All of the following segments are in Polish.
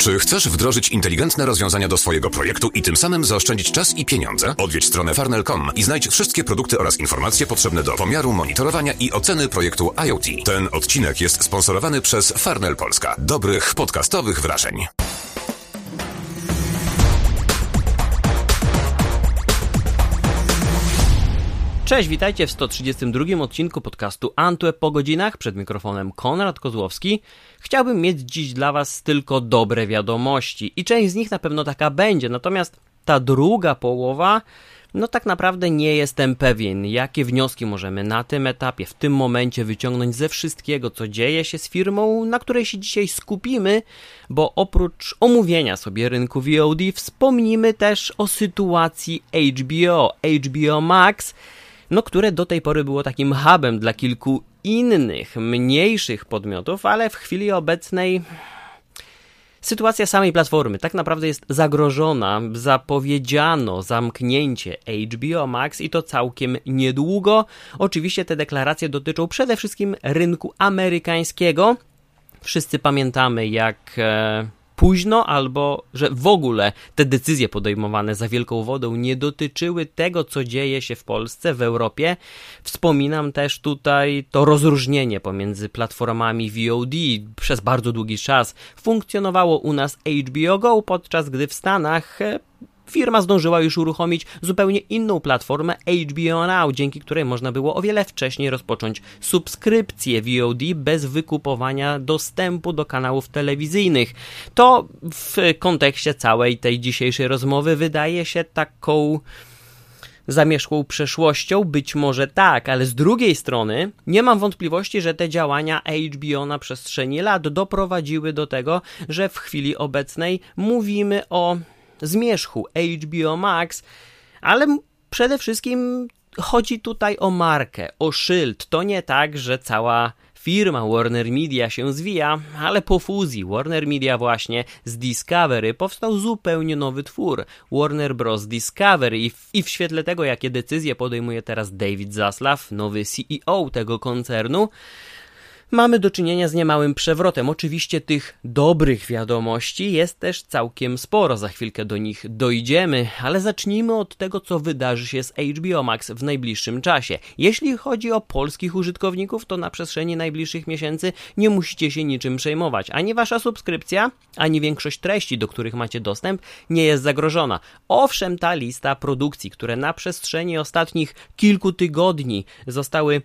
Czy chcesz wdrożyć inteligentne rozwiązania do swojego projektu i tym samym zaoszczędzić czas i pieniądze? Odwiedź stronę farnel.com i znajdź wszystkie produkty oraz informacje potrzebne do pomiaru, monitorowania i oceny projektu IoT. Ten odcinek jest sponsorowany przez Farnel Polska. Dobrych podcastowych wrażeń. Cześć, witajcie w 132 odcinku podcastu Antweb po godzinach. Przed mikrofonem Konrad Kozłowski. Chciałbym mieć dziś dla Was tylko dobre wiadomości i część z nich na pewno taka będzie, natomiast ta druga połowa, no tak naprawdę nie jestem pewien, jakie wnioski możemy na tym etapie, w tym momencie wyciągnąć ze wszystkiego, co dzieje się z firmą, na której się dzisiaj skupimy, bo oprócz omówienia sobie rynku VOD, wspomnimy też o sytuacji HBO, HBO Max, no które do tej pory było takim hubem dla kilku innych, mniejszych podmiotów, ale w chwili obecnej sytuacja samej platformy tak naprawdę jest zagrożona. Zapowiedziano zamknięcie HBO Max i to całkiem niedługo. Oczywiście te deklaracje dotyczą przede wszystkim rynku amerykańskiego. Wszyscy pamiętamy, jak e, późno, albo że w ogóle te decyzje podejmowane za wielką wodą nie dotyczyły tego, co dzieje się w Polsce, w Europie. Wspominam też tutaj to rozróżnienie pomiędzy platformami VOD. Przez bardzo długi czas funkcjonowało u nas HBO Go, podczas gdy w Stanach e, firma zdążyła już uruchomić zupełnie inną platformę HBO Now, dzięki której można było o wiele wcześniej rozpocząć subskrypcję VOD bez wykupowania dostępu do kanałów telewizyjnych. To w kontekście całej tej dzisiejszej rozmowy wydaje się taką zamierzchłą przeszłością? Być może tak, ale z drugiej strony nie mam wątpliwości, że te działania HBO na przestrzeni lat doprowadziły do tego, że w chwili obecnej mówimy o zmierzchu HBO Max, ale przede wszystkim chodzi tutaj o markę, o szyld. To nie tak, że cała firma Warner Media się zwija, ale po fuzji Warner Media właśnie z Discovery powstał zupełnie nowy twór Warner Bros. Discovery i w, i w świetle tego, jakie decyzje podejmuje teraz David Zaslav, nowy CEO tego koncernu, mamy do czynienia z niemałym przewrotem. Oczywiście tych dobrych wiadomości jest też całkiem sporo, za chwilkę do nich dojdziemy, ale zacznijmy od tego, co wydarzy się z HBO Max w najbliższym czasie. Jeśli chodzi o polskich użytkowników, to na przestrzeni najbliższych miesięcy nie musicie się niczym przejmować. Ani wasza subskrypcja, ani większość treści, do których macie dostęp, nie jest zagrożona. Owszem, ta lista produkcji, które na przestrzeni ostatnich kilku tygodni zostały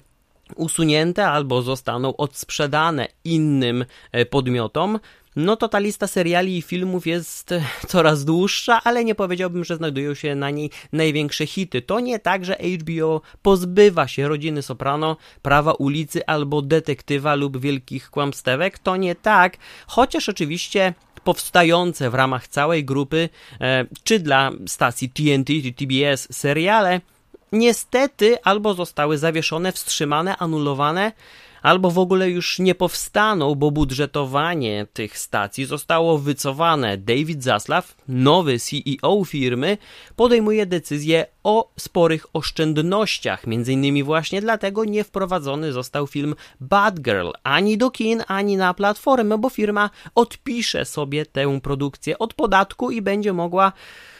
usunięte albo zostaną odsprzedane innym e, podmiotom, no to ta lista seriali i filmów jest e, coraz dłuższa, ale nie powiedziałbym, że znajdują się na niej największe hity. To nie tak, że HBO pozbywa się rodziny Soprano, prawa ulicy albo detektywa lub wielkich kłamstewek. To nie tak, chociaż oczywiście powstające w ramach całej grupy, e, czy dla stacji TNT czy TBS seriale, niestety albo zostały zawieszone, wstrzymane, anulowane, albo w ogóle już nie powstaną, bo budżetowanie tych stacji zostało wycofane. David Zaslav, nowy CEO firmy, podejmuje decyzję o sporych oszczędnościach. Między innymi właśnie dlatego nie wprowadzony został film Bad Girl ani do kin, ani na platformę, bo firma odpisze sobie tę produkcję od podatku i będzie mogła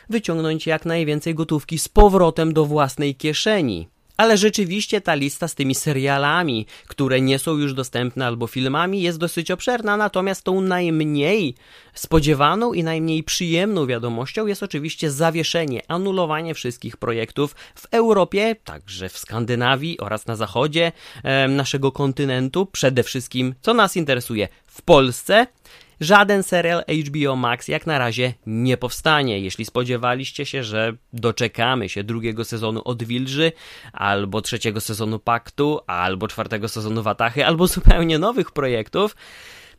wyciągnąć jak najwięcej gotówki z powrotem do własnej kieszeni. Ale rzeczywiście ta lista z tymi serialami, które nie są już dostępne albo filmami, jest dosyć obszerna, natomiast tą najmniej spodziewaną i najmniej przyjemną wiadomością jest oczywiście zawieszenie, anulowanie wszystkich projektów w Europie, także w Skandynawii oraz na zachodzie e, naszego kontynentu, przede wszystkim co nas interesuje w Polsce Żaden serial HBO Max jak na razie nie powstanie. Jeśli spodziewaliście się, że doczekamy się drugiego sezonu Odwilży, albo trzeciego sezonu Paktu, albo czwartego sezonu Watachy, albo zupełnie nowych projektów,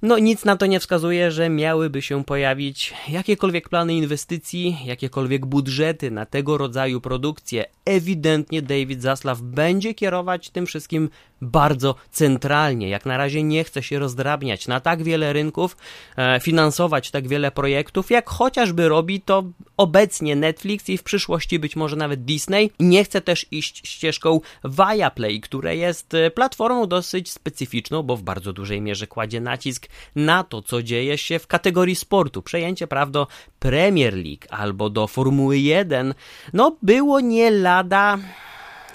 no nic na to nie wskazuje, że miałyby się pojawić jakiekolwiek plany inwestycji, jakiekolwiek budżety na tego rodzaju produkcje. Ewidentnie David Zaslav będzie kierować tym wszystkim bardzo centralnie. Jak na razie nie chce się rozdrabniać na tak wiele rynków, e, finansować tak wiele projektów, jak chociażby robi to obecnie Netflix i w przyszłości być może nawet Disney. Nie chce też iść ścieżką Viaplay, które jest e, platformą dosyć specyficzną, bo w bardzo dużej mierze kładzie nacisk na to, co dzieje się w kategorii sportu. Przejęcie, prawda, Premier League albo do Formuły 1, no było nie lada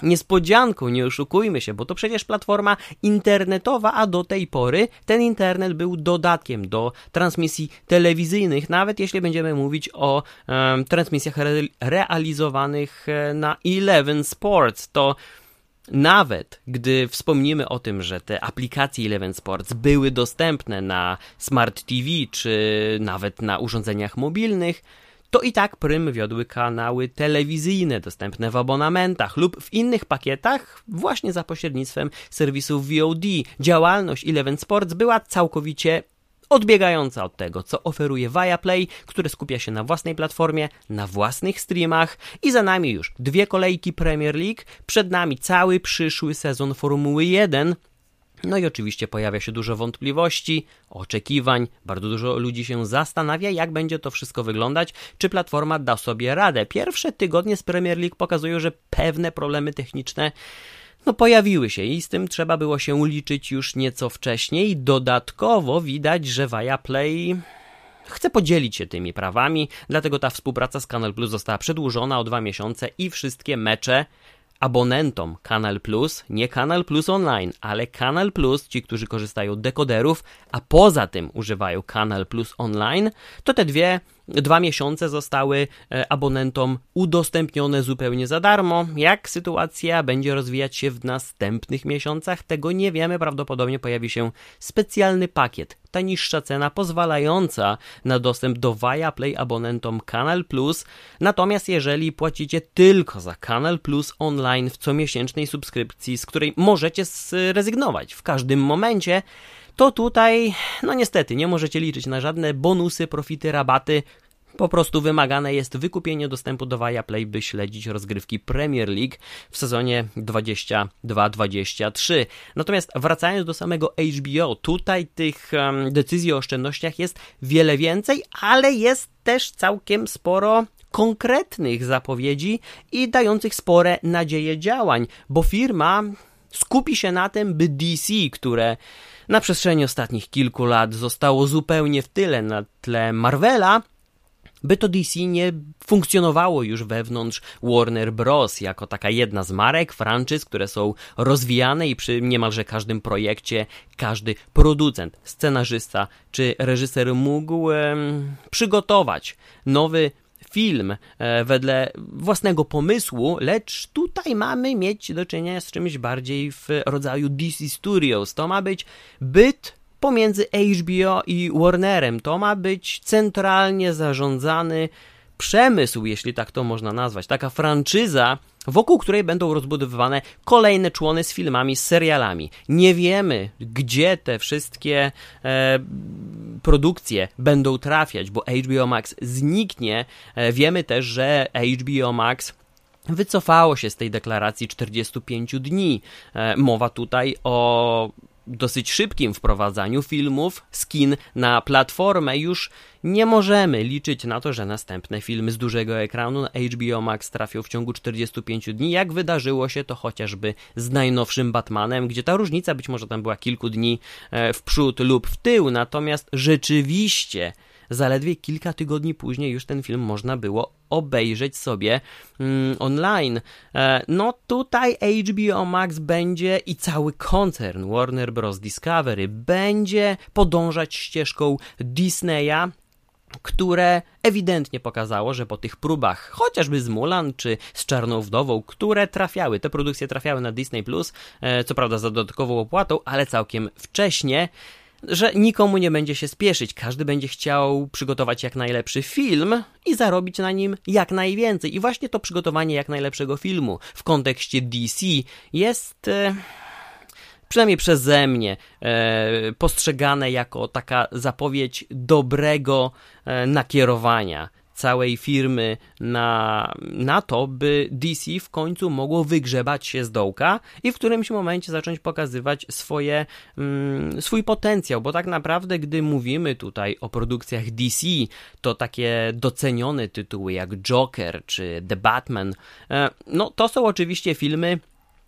niespodzianką, nie oszukujmy się, bo to przecież platforma internetowa, a do tej pory ten internet był dodatkiem do transmisji telewizyjnych, nawet jeśli będziemy mówić o transmisjach re realizowanych e, na Eleven Sports, to nawet gdy wspomnimy o tym, że te aplikacje Eleven Sports były dostępne na Smart TV czy nawet na urządzeniach mobilnych, to i tak prym wiodły kanały telewizyjne dostępne w abonamentach lub w innych pakietach właśnie za pośrednictwem serwisów VOD. Działalność Eleven Sports była całkowicie odbiegająca od tego, co oferuje Viaplay, które skupia się na własnej platformie, na własnych streamach i za nami już dwie kolejki Premier League, przed nami cały przyszły sezon Formuły 1, no i oczywiście pojawia się dużo wątpliwości, oczekiwań, bardzo dużo ludzi się zastanawia, jak będzie to wszystko wyglądać, czy platforma da sobie radę. Pierwsze tygodnie z Premier League pokazują, że pewne problemy techniczne no pojawiły się i z tym trzeba było się liczyć już nieco wcześniej. Dodatkowo widać, że Viaplay chce podzielić się tymi prawami, dlatego ta współpraca z Kanal Plus została przedłużona o dwa miesiące i wszystkie mecze abonentom Kanal Plus, nie Kanal Plus Online, ale Kanal Plus, ci, którzy korzystają dekoderów, a poza tym używają Kanal Plus Online, to te dwie dwa miesiące zostały e, abonentom udostępnione zupełnie za darmo. Jak sytuacja będzie rozwijać się w następnych miesiącach, tego nie wiemy. Prawdopodobnie pojawi się specjalny pakiet. Ta niższa cena pozwalająca na dostęp do Viaplay abonentom Kanal Plus. Natomiast jeżeli płacicie tylko za Kanal Plus online w comiesięcznej subskrypcji, z której możecie zrezygnować w każdym momencie, to tutaj, no niestety, nie możecie liczyć na żadne bonusy, profity, rabaty. Po prostu wymagane jest wykupienie dostępu do Viaplay, by śledzić rozgrywki Premier League w sezonie 22-23. Natomiast wracając do samego HBO, tutaj tych um, decyzji o oszczędnościach jest wiele więcej, ale jest też całkiem sporo konkretnych zapowiedzi i dających spore nadzieje działań, bo firma skupi się na tym, by DC, które na przestrzeni ostatnich kilku lat zostało zupełnie w tyle na tle Marvela, by to DC nie funkcjonowało już wewnątrz Warner Bros. jako taka jedna z marek, franczyz, które są rozwijane i przy niemalże każdym projekcie każdy producent, scenarzysta czy reżyser mógł przygotować nowy film e, wedle własnego pomysłu, lecz tutaj mamy mieć do czynienia z czymś bardziej w rodzaju DC Studios. To ma być byt pomiędzy HBO i Warnerem. To ma być centralnie zarządzany przemysł, jeśli tak to można nazwać, taka franczyza, wokół której będą rozbudowywane kolejne człony z filmami, z serialami. Nie wiemy, gdzie te wszystkie e, produkcje będą trafiać, bo HBO Max zniknie. E, wiemy też, że HBO Max wycofało się z tej deklaracji 45 dni. E, mowa tutaj o dosyć szybkim wprowadzaniu filmów skin na platformę. Już nie możemy liczyć na to, że następne filmy z dużego ekranu na HBO Max trafią w ciągu 45 dni, jak wydarzyło się to chociażby z najnowszym Batmanem, gdzie ta różnica być może tam była kilku dni e, w przód lub w tył, natomiast rzeczywiście zaledwie kilka tygodni później już ten film można było obejrzeć sobie mm, online. E, no tutaj HBO Max będzie i cały koncern Warner Bros. Discovery będzie podążać ścieżką Disneya, które ewidentnie pokazało, że po tych próbach, chociażby z Mulan czy z Czarną Wdową, które trafiały, te produkcje trafiały na Disney Plus, e, co prawda za dodatkową opłatą, ale całkiem wcześnie, że nikomu nie będzie się spieszyć, każdy będzie chciał przygotować jak najlepszy film i zarobić na nim jak najwięcej. I właśnie to przygotowanie jak najlepszego filmu w kontekście DC jest. E, przynajmniej przeze mnie, e, postrzegane jako taka zapowiedź dobrego e, nakierowania całej firmy na, na to, by DC w końcu mogło wygrzebać się z dołka i w którymś momencie zacząć pokazywać swoje, mm, swój potencjał, bo tak naprawdę, gdy mówimy tutaj o produkcjach DC, to takie docenione tytuły jak Joker czy The Batman, e, no to są oczywiście filmy,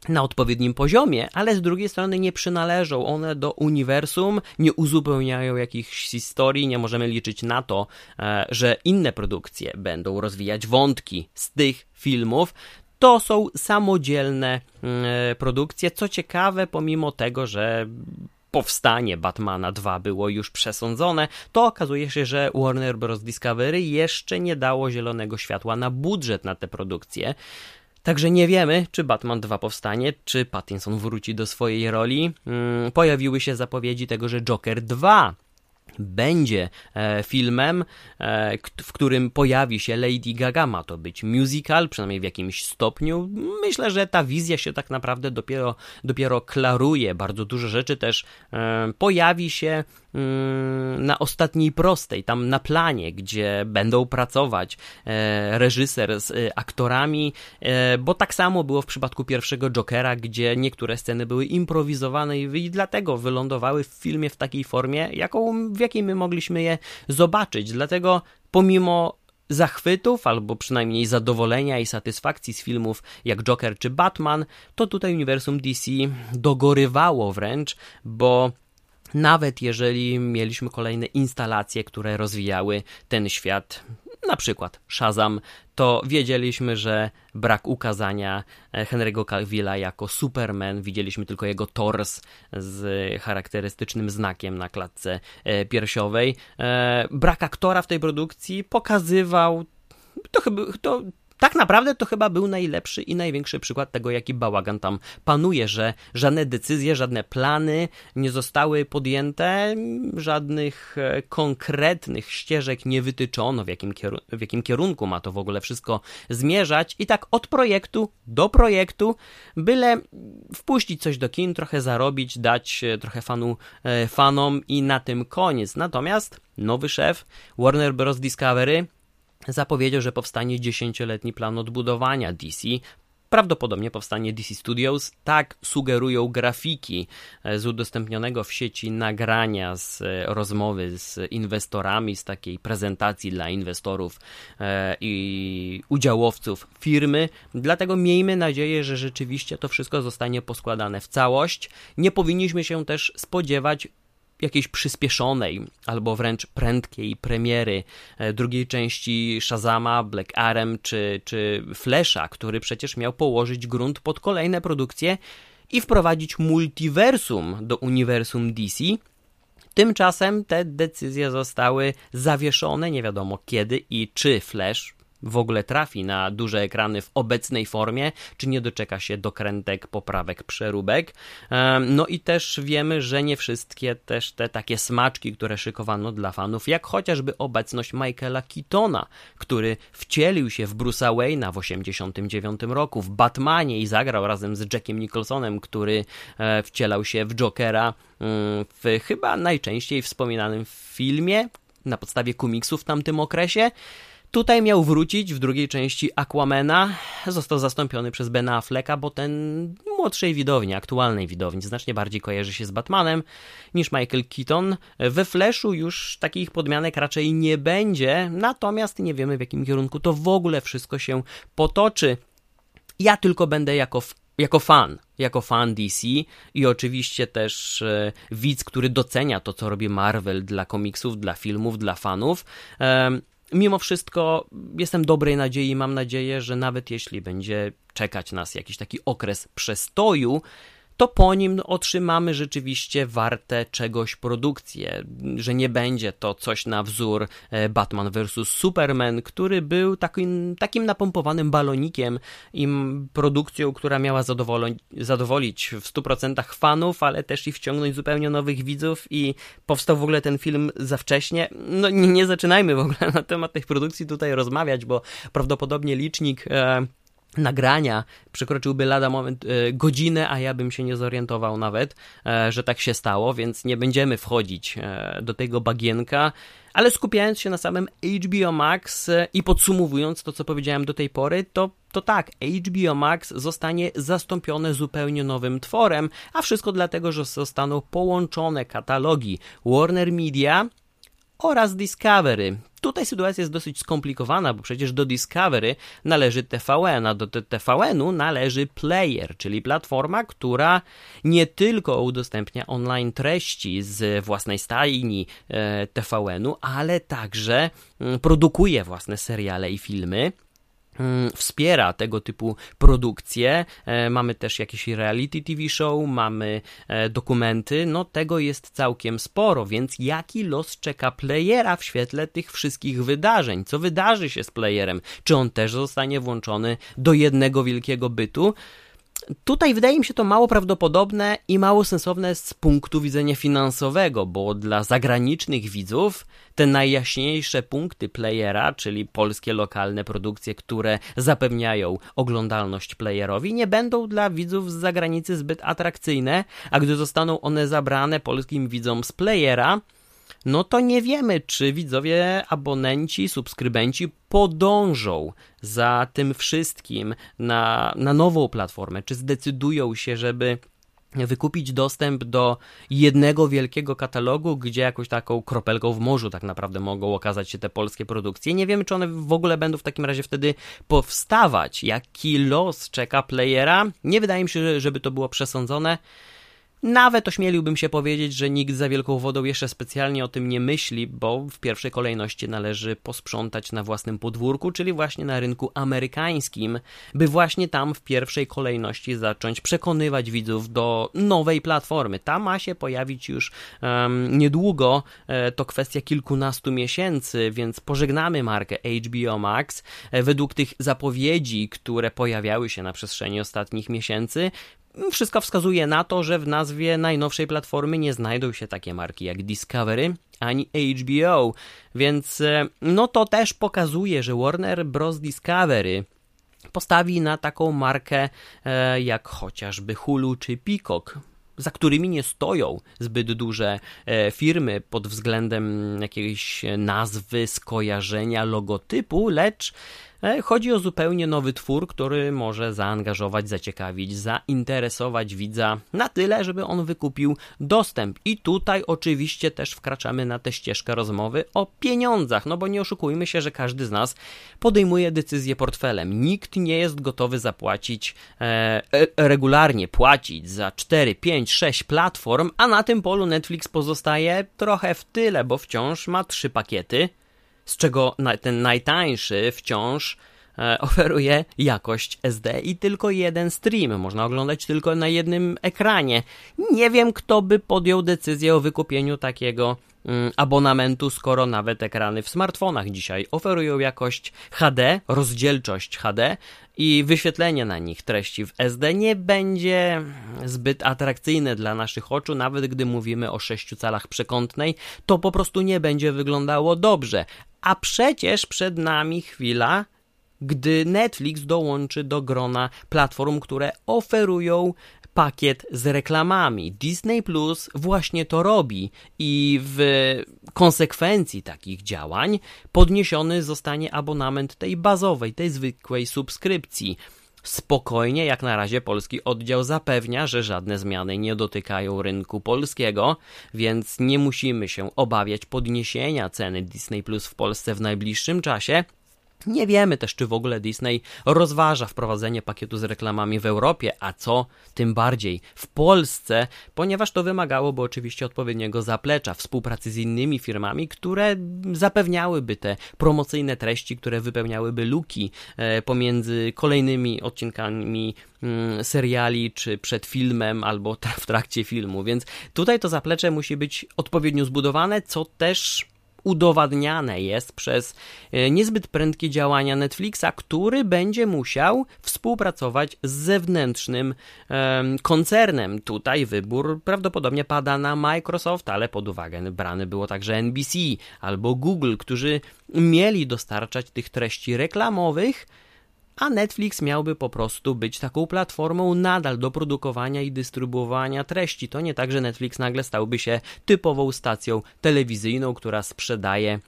na odpowiednim poziomie, ale z drugiej strony nie przynależą one do uniwersum, nie uzupełniają jakichś historii, nie możemy liczyć na to, e, że inne produkcje będą rozwijać wątki z tych filmów. To są samodzielne e, produkcje. Co ciekawe, pomimo tego, że powstanie Batmana 2 było już przesądzone, to okazuje się, że Warner Bros. Discovery jeszcze nie dało zielonego światła na budżet na te produkcje. Także nie wiemy, czy Batman 2 powstanie, czy Pattinson wróci do swojej roli. Hmm, pojawiły się zapowiedzi tego, że Joker 2 będzie e, filmem, e, w którym pojawi się Lady Gaga. Ma to być musical, przynajmniej w jakimś stopniu. Myślę, że ta wizja się tak naprawdę dopiero, dopiero klaruje. Bardzo dużo rzeczy też e, pojawi się mm, na ostatniej prostej, tam na planie, gdzie będą pracować reżyser z aktorami, bo tak samo było w przypadku pierwszego Jokera, gdzie niektóre sceny były improwizowane i dlatego wylądowały w filmie w takiej formie, jaką jakiej my mogliśmy je zobaczyć. Dlatego pomimo zachwytów, albo przynajmniej zadowolenia i satysfakcji z filmów jak Joker czy Batman, to tutaj uniwersum DC dogorywało wręcz, bo nawet jeżeli mieliśmy kolejne instalacje, które rozwijały ten świat na przykład Shazam, to wiedzieliśmy, że brak ukazania e, Henry'ego Cavilla jako Superman, widzieliśmy tylko jego tors z charakterystycznym znakiem na klatce e, piersiowej. E, brak aktora w tej produkcji pokazywał to chyba to tak naprawdę to chyba był najlepszy i największy przykład tego, jaki bałagan tam panuje, że żadne decyzje, żadne plany nie zostały podjęte, żadnych e, konkretnych ścieżek nie wytyczono, w jakim, w jakim kierunku ma to w ogóle wszystko zmierzać. I tak od projektu do projektu, byle wpuścić coś do kin, trochę zarobić, dać e, trochę fanu, e, fanom i na tym koniec. Natomiast nowy szef Warner Bros. Discovery zapowiedział, że powstanie dziesięcioletni plan odbudowania DC. Prawdopodobnie powstanie DC Studios, tak sugerują grafiki e, z udostępnionego w sieci nagrania z e, rozmowy z inwestorami, z takiej prezentacji dla inwestorów e, i udziałowców firmy. Dlatego miejmy nadzieję, że rzeczywiście to wszystko zostanie poskładane w całość. Nie powinniśmy się też spodziewać jakiejś przyspieszonej albo wręcz prędkiej premiery e, drugiej części Shazama, Black Adam czy, czy Flasha, który przecież miał położyć grunt pod kolejne produkcje i wprowadzić multiversum do uniwersum DC. Tymczasem te decyzje zostały zawieszone, nie wiadomo kiedy i czy Flash, w ogóle trafi na duże ekrany w obecnej formie, czy nie doczeka się dokrętek, poprawek, przeróbek. No i też wiemy, że nie wszystkie też te takie smaczki, które szykowano dla fanów, jak chociażby obecność Michaela Keatona, który wcielił się w Bruce'a Wayne'a w 1989 roku, w Batmanie i zagrał razem z Jackiem Nicholsonem, który e, wcielał się w Jokera mm, w chyba najczęściej wspominanym filmie na podstawie komiksów w tamtym okresie. Tutaj miał wrócić w drugiej części Aquamena. Został zastąpiony przez Bena Afflecka, bo ten młodszej widowni, aktualnej widowni, znacznie bardziej kojarzy się z Batmanem niż Michael Keaton. We Flashu już takich podmianek raczej nie będzie, natomiast nie wiemy w jakim kierunku to w ogóle wszystko się potoczy. Ja tylko będę jako jako fan, jako fan DC i oczywiście też e, widz, który docenia to, co robi Marvel dla komiksów, dla filmów, dla fanów. E, mimo wszystko jestem dobrej nadziei, mam nadzieję, że nawet jeśli będzie czekać nas jakiś taki okres przestoju, to po nim otrzymamy rzeczywiście warte czegoś produkcję, że nie będzie to coś na wzór e, Batman vs. Superman, który był takim, takim napompowanym balonikiem i produkcją, która miała zadowolić w 100% fanów, ale też i wciągnąć zupełnie nowych widzów i powstał w ogóle ten film za wcześnie. No nie, nie zaczynajmy w ogóle na temat tych produkcji tutaj rozmawiać, bo prawdopodobnie licznik e, nagrania przekroczyłby lada moment e, godzinę, a ja bym się nie zorientował nawet, e, że tak się stało, więc nie będziemy wchodzić e, do tego bagienka, Ale skupiając się na samym HBO Max i podsumowując to, co powiedziałem do tej pory, to, to tak, HBO Max zostanie zastąpione zupełnie nowym tworem, a wszystko dlatego, że zostaną połączone katalogi Warner Media oraz Discovery. Tutaj sytuacja jest dosyć skomplikowana, bo przecież do Discovery należy TVN, a do TVN-u należy Player, czyli platforma, która nie tylko udostępnia online treści z własnej stajni e, TVN-u, ale także mm, produkuje własne seriale i filmy. Mm, wspiera tego typu produkcje. E, mamy też jakieś reality TV show, mamy e, dokumenty. No tego jest całkiem sporo, więc jaki los czeka playera w świetle tych wszystkich wydarzeń? Co wydarzy się z playerem? Czy on też zostanie włączony do jednego wielkiego bytu? Tutaj wydaje mi się to mało prawdopodobne i mało sensowne z punktu widzenia finansowego, bo dla zagranicznych widzów te najjaśniejsze punkty playera, czyli polskie lokalne produkcje, które zapewniają oglądalność playerowi, nie będą dla widzów z zagranicy zbyt atrakcyjne, a gdy zostaną one zabrane polskim widzom z playera, no to nie wiemy, czy widzowie, abonenci, subskrybenci podążą za tym wszystkim na, na nową platformę, czy zdecydują się, żeby wykupić dostęp do jednego wielkiego katalogu, gdzie jakąś taką kropelką w morzu tak naprawdę mogą okazać się te polskie produkcje. Nie wiemy, czy one w ogóle będą w takim razie wtedy powstawać. Jaki los czeka playera? Nie wydaje mi się, żeby to było przesądzone. Nawet ośmieliłbym się powiedzieć, że nikt za wielką wodą jeszcze specjalnie o tym nie myśli, bo w pierwszej kolejności należy posprzątać na własnym podwórku, czyli właśnie na rynku amerykańskim, by właśnie tam w pierwszej kolejności zacząć przekonywać widzów do nowej platformy. Ta ma się pojawić już um, niedługo, e, to kwestia kilkunastu miesięcy, więc pożegnamy markę HBO Max. E, według tych zapowiedzi, które pojawiały się na przestrzeni ostatnich miesięcy, wszystko wskazuje na to, że w nazwie najnowszej platformy nie znajdą się takie marki jak Discovery ani HBO, więc e, no to też pokazuje, że Warner Bros. Discovery postawi na taką markę e, jak chociażby Hulu czy Peacock za którymi nie stoją zbyt duże e, firmy pod względem jakiejś nazwy, skojarzenia, logotypu, lecz chodzi o zupełnie nowy twór, który może zaangażować, zaciekawić, zainteresować widza na tyle, żeby on wykupił dostęp. I tutaj oczywiście też wkraczamy na tę ścieżkę rozmowy o pieniądzach, no bo nie oszukujmy się, że każdy z nas podejmuje decyzję portfelem. Nikt nie jest gotowy zapłacić e, e regularnie, płacić za 4, 5, 6 platform, a na tym polu Netflix pozostaje trochę w tyle, bo wciąż ma trzy pakiety z czego ten najtańszy wciąż e, oferuje jakość SD i tylko jeden stream. Można oglądać tylko na jednym ekranie. Nie wiem, kto by podjął decyzję o wykupieniu takiego abonamentu, skoro nawet ekrany w smartfonach dzisiaj oferują jakość HD, rozdzielczość HD i wyświetlenie na nich treści w SD nie będzie zbyt atrakcyjne dla naszych oczu, nawet gdy mówimy o 6 calach przekątnej, to po prostu nie będzie wyglądało dobrze. A przecież przed nami chwila, gdy Netflix dołączy do grona platform, które oferują pakiet z reklamami. Disney Plus właśnie to robi i w konsekwencji takich działań podniesiony zostanie abonament tej bazowej, tej zwykłej subskrypcji. Spokojnie, jak na razie polski oddział zapewnia, że żadne zmiany nie dotykają rynku polskiego, więc nie musimy się obawiać podniesienia ceny Disney Plus w Polsce w najbliższym czasie. Nie wiemy też, czy w ogóle Disney rozważa wprowadzenie pakietu z reklamami w Europie, a co tym bardziej w Polsce, ponieważ to wymagałoby oczywiście odpowiedniego zaplecza, współpracy z innymi firmami, które zapewniałyby te promocyjne treści, które wypełniałyby luki e, pomiędzy kolejnymi odcinkami mm, seriali, czy przed filmem, albo w trakcie filmu. Więc tutaj to zaplecze musi być odpowiednio zbudowane, co też udowadniane jest przez e, niezbyt prędkie działania Netflixa, który będzie musiał współpracować z zewnętrznym koncernem. Tutaj wybór prawdopodobnie pada na Microsoft, ale pod uwagę brany było także NBC albo Google, którzy mieli dostarczać tych treści reklamowych a Netflix miałby po prostu być taką platformą nadal do produkowania i dystrybuowania treści. To nie tak, że Netflix nagle stałby się typową stacją telewizyjną, która sprzedaje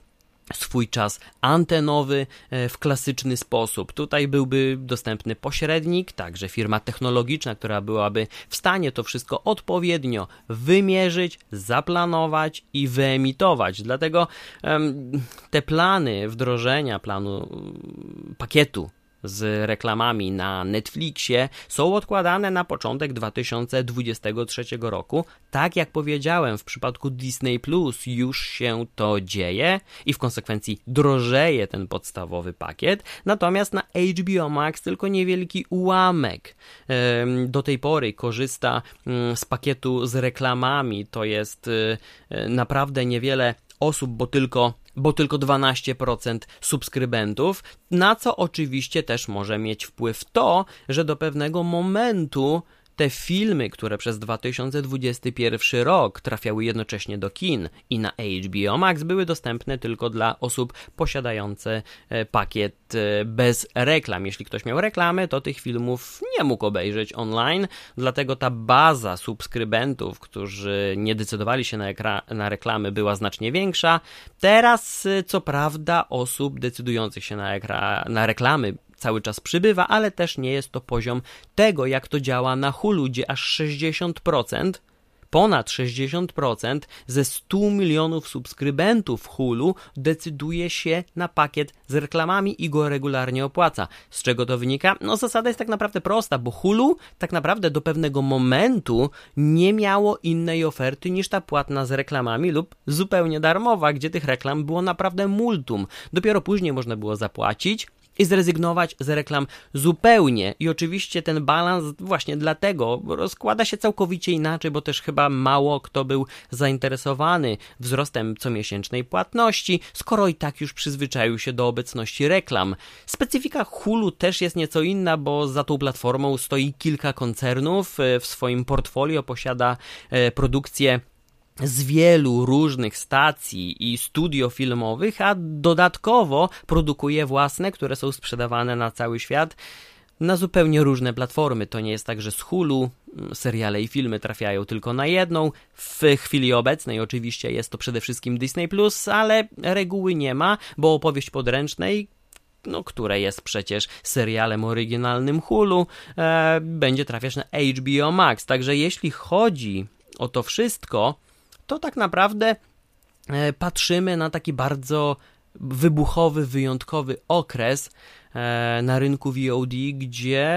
swój czas antenowy e, w klasyczny sposób. Tutaj byłby dostępny pośrednik, także firma technologiczna, która byłaby w stanie to wszystko odpowiednio wymierzyć, zaplanować i wyemitować. Dlatego te plany wdrożenia planu pakietu z reklamami na Netflixie są odkładane na początek 2023 roku. Tak jak powiedziałem, w przypadku Disney Plus już się to dzieje i w konsekwencji drożeje ten podstawowy pakiet. Natomiast na HBO Max tylko niewielki ułamek do tej pory korzysta mm, z pakietu z reklamami. To jest y, y, naprawdę niewiele osób, bo tylko bo tylko 12% subskrybentów, na co oczywiście też może mieć wpływ to, że do pewnego momentu te filmy, które przez 2021 rok trafiały jednocześnie do kin i na HBO Max, były dostępne tylko dla osób posiadające e, pakiet e, bez reklam. Jeśli ktoś miał reklamy, to tych filmów nie mógł obejrzeć online, dlatego ta baza subskrybentów, którzy nie decydowali się na, na reklamy, była znacznie większa. Teraz, e, co prawda, osób decydujących się na, na reklamy cały czas przybywa, ale też nie jest to poziom tego, jak to działa na Hulu, gdzie aż 60% ponad 60% ze 100 milionów subskrybentów Hulu decyduje się na pakiet z reklamami i go regularnie opłaca. Z czego to wynika? No zasada jest tak naprawdę prosta, bo Hulu tak naprawdę do pewnego momentu nie miało innej oferty niż ta płatna z reklamami lub zupełnie darmowa, gdzie tych reklam było naprawdę multum. Dopiero później można było zapłacić i zrezygnować z reklam zupełnie. I oczywiście ten balans właśnie dlatego rozkłada się całkowicie inaczej, bo też chyba mało kto był zainteresowany wzrostem comiesięcznej płatności, skoro i tak już przyzwyczaił się do obecności reklam. Specyfika Hulu też jest nieco inna, bo za tą platformą stoi kilka koncernów, w swoim portfolio posiada e, produkcję z wielu różnych stacji i studio filmowych, a dodatkowo produkuje własne, które są sprzedawane na cały świat na zupełnie różne platformy. To nie jest tak, że z Hulu mm, seriale i filmy trafiają tylko na jedną. W chwili obecnej oczywiście jest to przede wszystkim Disney ale reguły nie ma, bo opowieść podręcznej no, które jest przecież serialem oryginalnym Hulu, e, będzie trafiać na HBO Max. Także jeśli chodzi o to wszystko, to tak naprawdę e, patrzymy na taki bardzo wybuchowy, wyjątkowy okres na rynku VOD, gdzie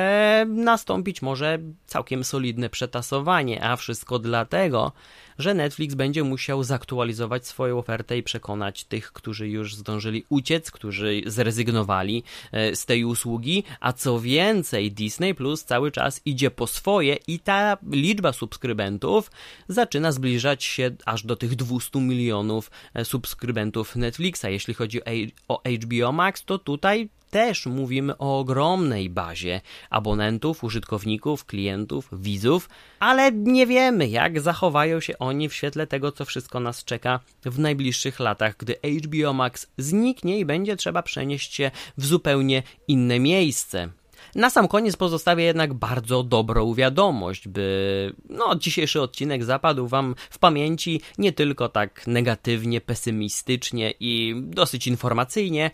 nastąpić może całkiem solidne przetasowanie, a wszystko dlatego, że Netflix będzie musiał zaktualizować swoją ofertę i przekonać tych, którzy już zdążyli uciec, którzy zrezygnowali e, z tej usługi, a co więcej, Disney Plus cały czas idzie po swoje i ta liczba subskrybentów zaczyna zbliżać się aż do tych 200 milionów e, subskrybentów Netflixa. Jeśli chodzi o HBO Max, to tutaj też mówimy o ogromnej bazie abonentów, użytkowników, klientów, widzów, ale nie wiemy, jak zachowają się oni w świetle tego, co wszystko nas czeka w najbliższych latach, gdy HBO Max zniknie i będzie trzeba przenieść się w zupełnie inne miejsce. Na sam koniec pozostawię jednak bardzo dobrą wiadomość, by no, dzisiejszy odcinek zapadł Wam w pamięci nie tylko tak negatywnie, pesymistycznie i dosyć informacyjnie,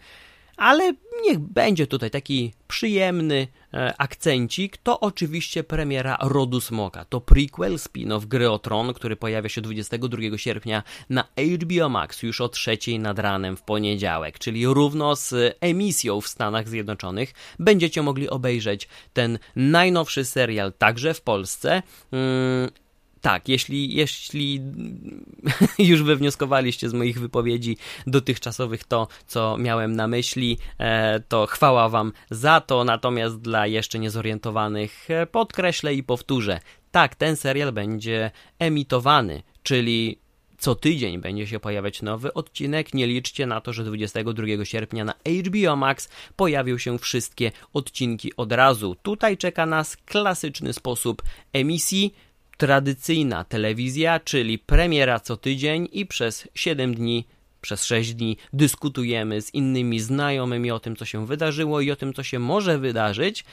ale niech będzie tutaj taki przyjemny e, akcencik. To oczywiście premiera Rodu Smoka. To prequel spin-off gry o Tron, który pojawia się 22 sierpnia na HBO Max już o trzeciej nad ranem w poniedziałek, czyli równo z emisją w Stanach Zjednoczonych. Będziecie mogli obejrzeć ten najnowszy serial także w Polsce. Tak, jeśli, jeśli już wywnioskowaliście z moich wypowiedzi dotychczasowych to, co miałem na myśli, e, to chwała Wam za to. Natomiast dla jeszcze niezorientowanych e, podkreślę i powtórzę. Tak, ten serial będzie emitowany, czyli co tydzień będzie się pojawiać nowy odcinek. Nie liczcie na to, że 22 sierpnia na HBO Max pojawią się wszystkie odcinki od razu. Tutaj czeka nas klasyczny sposób emisji tradycyjna telewizja, czyli premiera co tydzień i przez 7 dni przez 6 dni dyskutujemy z innymi znajomymi o tym, co się wydarzyło i o tym, co się może wydarzyć.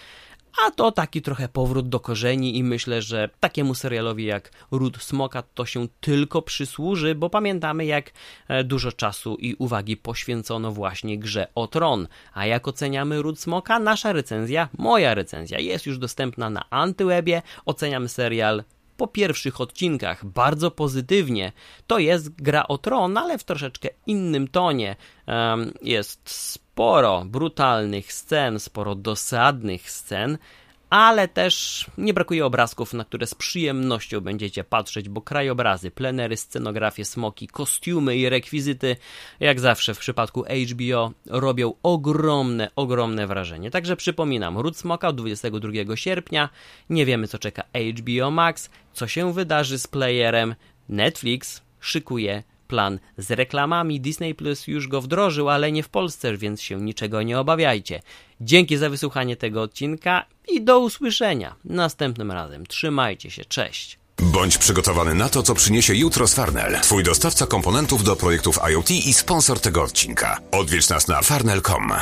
A to taki trochę powrót do korzeni i myślę, że takiemu serialowi jak Ród Smoka to się tylko przysłuży, bo pamiętamy jak e, dużo czasu i uwagi poświęcono właśnie grze o tron. A jak oceniamy Ród Smoka? Nasza recenzja, moja recenzja jest już dostępna na Antywebie. Oceniam serial po pierwszych odcinkach bardzo pozytywnie. To jest gra o tron, ale w troszeczkę innym tonie. Jest sporo brutalnych scen, sporo dosadnych scen, ale też nie brakuje obrazków, na które z przyjemnością będziecie patrzeć, bo krajobrazy, plenery, scenografie, smoki, kostiumy i rekwizyty, jak zawsze w przypadku HBO, robią ogromne, ogromne wrażenie. Także przypominam, Ród Smoka 22 sierpnia, nie wiemy co czeka HBO Max, co się wydarzy z playerem, Netflix szykuje plan z reklamami. Disney Plus już go wdrożył, ale nie w Polsce, więc się niczego nie obawiajcie. Dzięki za wysłuchanie tego odcinka i do usłyszenia następnym razem. Trzymajcie się, cześć. Bądź przygotowany na to, co przyniesie jutro z Farnell, twój dostawca komponentów do projektów IoT i sponsor tego odcinka. Odwiedź nas na farnell.com.